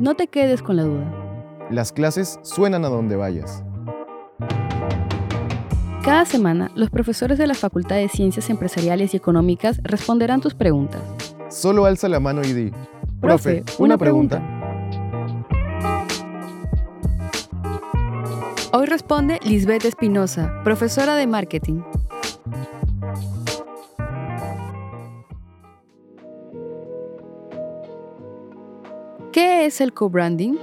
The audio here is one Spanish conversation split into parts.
No te quedes con la duda. Las clases suenan a donde vayas. Cada semana, los profesores de la Facultad de Ciencias Empresariales y Económicas responderán tus preguntas. Solo alza la mano y di, profe, una, pregunta. Hoy responde Lisbeth Espinosa, profesora de marketing. ¿Qué es el co-branding?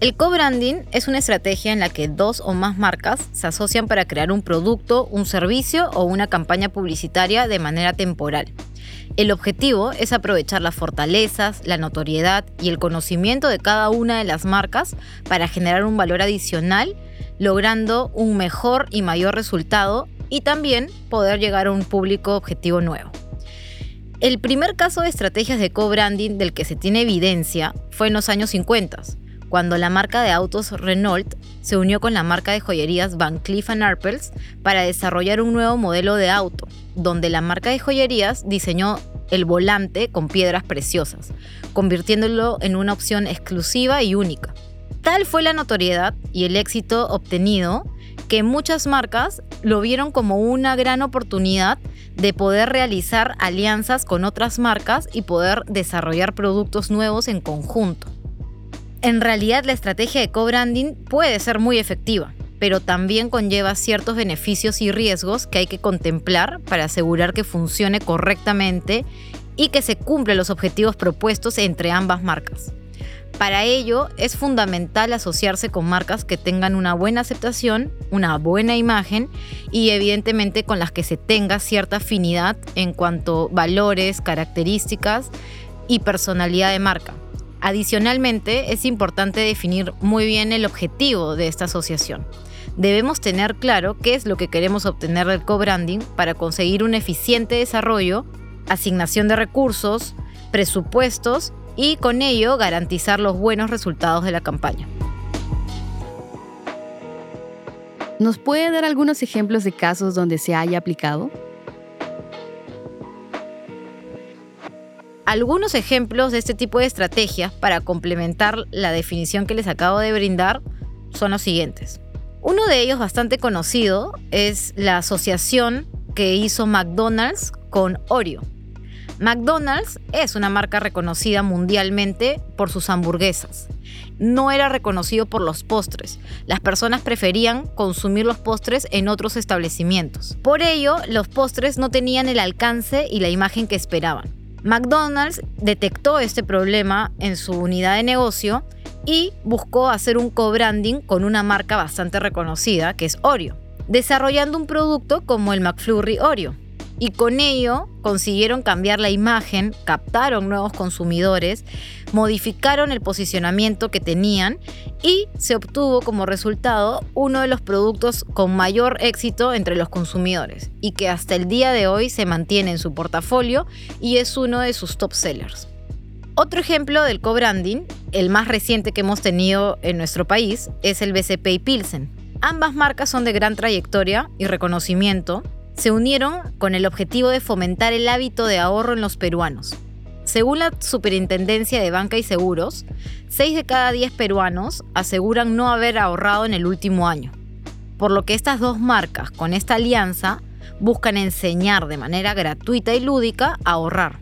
El co-branding es una estrategia en la que dos o más marcas se asocian para crear un producto, un servicio o una campaña publicitaria de manera temporal. El objetivo es aprovechar las fortalezas, la notoriedad y el conocimiento de cada una de las marcas para generar un valor adicional, logrando un mejor y mayor resultado y también poder llegar a un público objetivo nuevo. El primer caso de estrategias de co-branding del que se tiene evidencia fue en los años 50 cuando la marca de autos Renault se unió con la marca de joyerías Van Cleef Arpels para desarrollar un nuevo modelo de auto, donde la marca de joyerías diseñó el volante con piedras preciosas, convirtiéndolo en una opción exclusiva y única. Tal fue la notoriedad y el éxito obtenido que muchas marcas lo vieron como una gran oportunidad de poder realizar alianzas con otras marcas y poder desarrollar productos nuevos en conjunto. En realidad la estrategia de co-branding puede ser muy efectiva, pero también conlleva ciertos beneficios y riesgos que hay que contemplar para asegurar que funcione correctamente y que se cumplan los objetivos propuestos entre ambas marcas. Para ello es fundamental asociarse con marcas que tengan una buena aceptación, una buena imagen y evidentemente con las que se tenga cierta afinidad en cuanto a valores, características y personalidad de marca. Adicionalmente, es importante definir muy bien el objetivo de esta asociación. Debemos tener claro qué es lo que queremos obtener del co-branding para conseguir un eficiente desarrollo, asignación de recursos, presupuestos y con ello garantizar los buenos resultados de la campaña. ¿Nos puede dar algunos ejemplos de casos donde se haya aplicado? Algunos ejemplos de este tipo de estrategias para complementar la definición que les acabo de brindar son los siguientes. Uno de ellos bastante conocido es la asociación que hizo McDonald's con Oreo. McDonald's es una marca reconocida mundialmente por sus hamburguesas. No era reconocido por los postres. Las personas preferían consumir los postres en otros establecimientos. Por ello, los postres no tenían el alcance y la imagen que esperaban. McDonald's detectó este problema en su unidad de negocio y buscó hacer un co-branding con una marca bastante reconocida, que es Oreo, desarrollando un producto como el McFlurry Oreo y con ello consiguieron cambiar la imagen, captaron nuevos consumidores, modificaron el posicionamiento que tenían y se obtuvo como resultado uno de los productos con mayor éxito entre los consumidores y que hasta el día de hoy se mantiene en su portafolio y es uno de sus top sellers. Otro ejemplo del co-branding, el más reciente que hemos tenido en nuestro país, es el BCP y Pilsen. Ambas marcas son de gran trayectoria y reconocimiento se unieron con el objetivo de fomentar el hábito de ahorro en los peruanos. Según la Superintendencia de Banca y Seguros, 6 de cada 10 peruanos aseguran no haber ahorrado en el último año. Por lo que estas dos marcas, con esta alianza, buscan enseñar de manera gratuita y lúdica a ahorrar.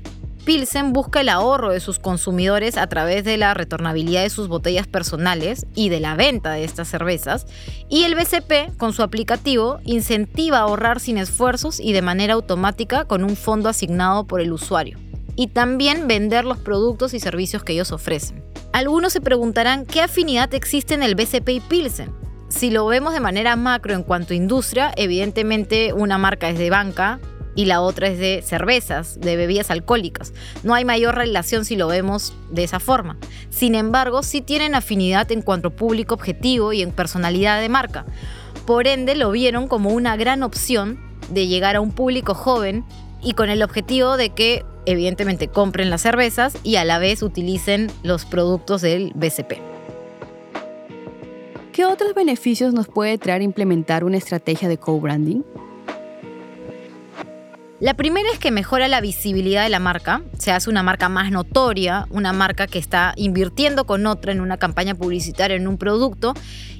Pilsen busca el ahorro de sus consumidores a través de la retornabilidad de sus botellas personales y de la venta de estas cervezas, y el BCP, con su aplicativo, incentiva a ahorrar sin esfuerzos y de manera automática con un fondo asignado por el usuario, y también vender los productos y servicios que ellos ofrecen. Algunos se preguntarán qué afinidad existe en el BCP y Pilsen. Si lo vemos de manera macro en cuanto a industria, evidentemente una marca es de banca, y la otra es de cervezas, de bebidas alcohólicas. No hay mayor relación si lo vemos de esa forma. Sin embargo, sí tienen afinidad en cuanto público objetivo y en personalidad de marca. Por ende, lo vieron como una gran opción de llegar a un público joven y con el objetivo de que evidentemente compren las cervezas y a la vez utilicen los productos del BCP. ¿Qué otros beneficios nos puede traer implementar una estrategia de co-branding? La primera es que mejora la visibilidad de la marca, se hace una marca más notoria, una marca que está invirtiendo con otra en una campaña publicitaria, en un producto,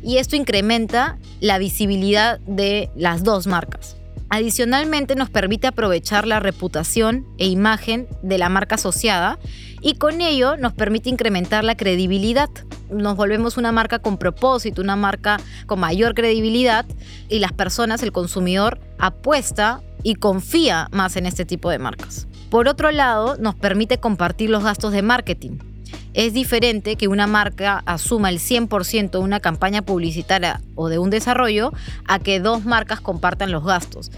y esto incrementa la visibilidad de las dos marcas. Adicionalmente nos permite aprovechar la reputación e imagen de la marca asociada y con ello nos permite incrementar la credibilidad. Nos volvemos una marca con propósito, una marca con mayor credibilidad y las personas, el consumidor, apuesta y confía más en este tipo de marcas. Por otro lado, nos permite compartir los gastos de marketing. Es diferente que una marca asuma el 100% de una campaña publicitaria o de un desarrollo a que dos marcas compartan los gastos.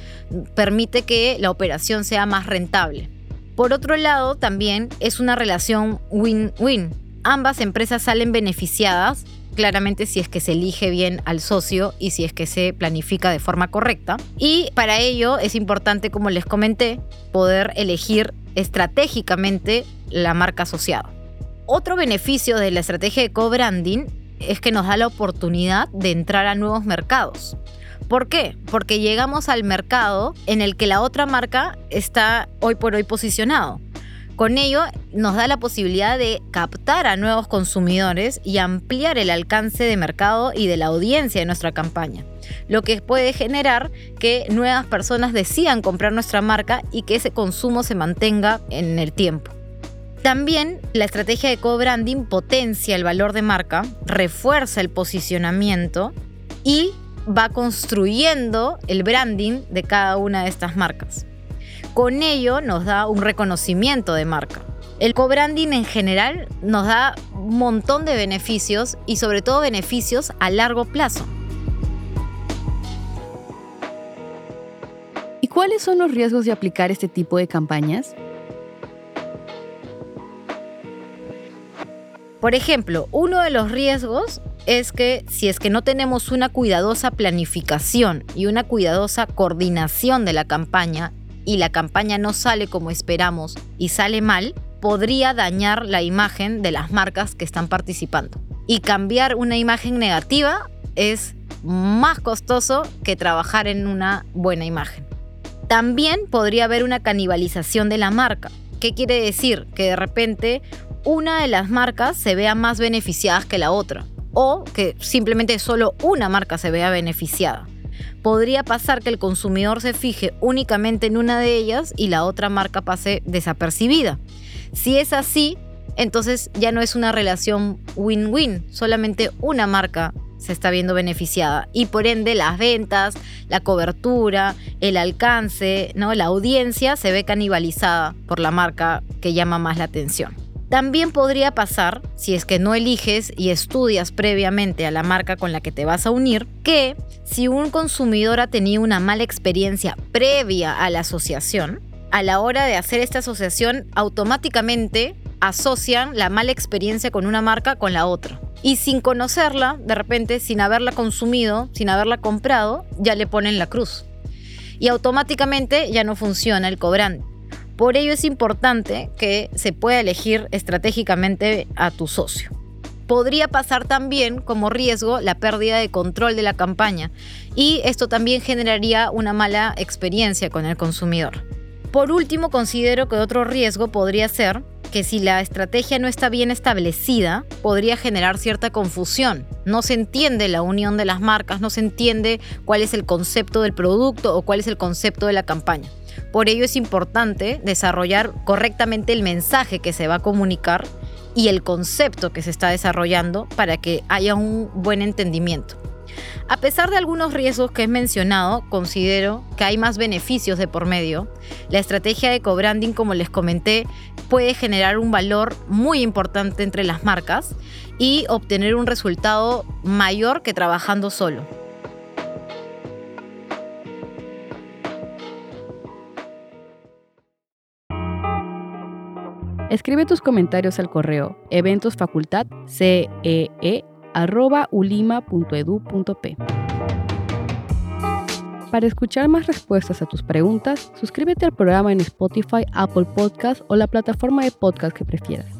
Permite que la operación sea más rentable. Por otro lado, también es una relación win-win. Ambas empresas salen beneficiadas, claramente si es que se elige bien al socio y si es que se planifica de forma correcta. Y para ello es importante, como les comenté, poder elegir estratégicamente la marca asociada. Otro beneficio de la estrategia de co-branding es que nos da la oportunidad de entrar a nuevos mercados. ¿Por qué? Porque llegamos al mercado en el que la otra marca está hoy por hoy posicionado. Con ello nos da la posibilidad de captar a nuevos consumidores y ampliar el alcance de mercado y de la audiencia de nuestra campaña, lo que puede generar que nuevas personas decidan comprar nuestra marca y que ese consumo se mantenga en el tiempo. También la estrategia de co-branding potencia el valor de marca, refuerza el posicionamiento y va construyendo el branding de cada una de estas marcas. Con ello nos da un reconocimiento de marca. El co-branding en general nos da un montón de beneficios y sobre todo beneficios a largo plazo. ¿Y cuáles son los riesgos de aplicar este tipo de campañas? Por ejemplo, uno de los riesgos es que si es que no tenemos una cuidadosa planificación y una cuidadosa coordinación de la campaña y la campaña no sale como esperamos y sale mal, podría dañar la imagen de las marcas que están participando. Y cambiar una imagen negativa es más costoso que trabajar en una buena imagen. También podría haber una canibalización de la marca. ¿Qué quiere decir? Que de repente una de las marcas se vea más beneficiada que la otra o que simplemente solo una marca se vea beneficiada. Podría pasar que el consumidor se fije únicamente en una de ellas y la otra marca pase desapercibida. Si es así, entonces ya no es una relación win-win, solamente una marca se está viendo beneficiada y por ende las ventas, la cobertura, el alcance, ¿no? la audiencia se ve canibalizada por la marca que llama más la atención. También podría pasar, si es que no eliges y estudias previamente a la marca con la que te vas a unir, que si un consumidor ha tenido una mala experiencia previa a la asociación, a la hora de hacer esta asociación automáticamente asocian la mala experiencia con una marca con la otra. Y sin conocerla, de repente, sin haberla consumido, sin haberla comprado, ya le ponen la cruz. Y automáticamente ya no funciona el cobrante. Por ello es importante que se pueda elegir estratégicamente a tu socio. Podría pasar también como riesgo la pérdida de control de la campaña y esto también generaría una mala experiencia con el consumidor. Por último, considero que otro riesgo podría ser que si la estrategia no está bien establecida, podría generar cierta confusión. No se entiende la unión de las marcas, no se entiende cuál es el concepto del producto o cuál es el concepto de la campaña. Por ello es importante desarrollar correctamente el mensaje que se va a comunicar y el concepto que se está desarrollando para que haya un buen entendimiento. A pesar de algunos riesgos que he mencionado, considero que hay más beneficios de por medio. La estrategia de co-branding, como les comenté, puede generar un valor muy importante entre las marcas y obtener un resultado mayor que trabajando solo. Escribe tus comentarios al correo eventosfacultadcee@ulima.edu.p. Para escuchar más respuestas a tus preguntas, suscríbete al programa en Spotify, Apple Podcast o la plataforma de podcast que prefieras.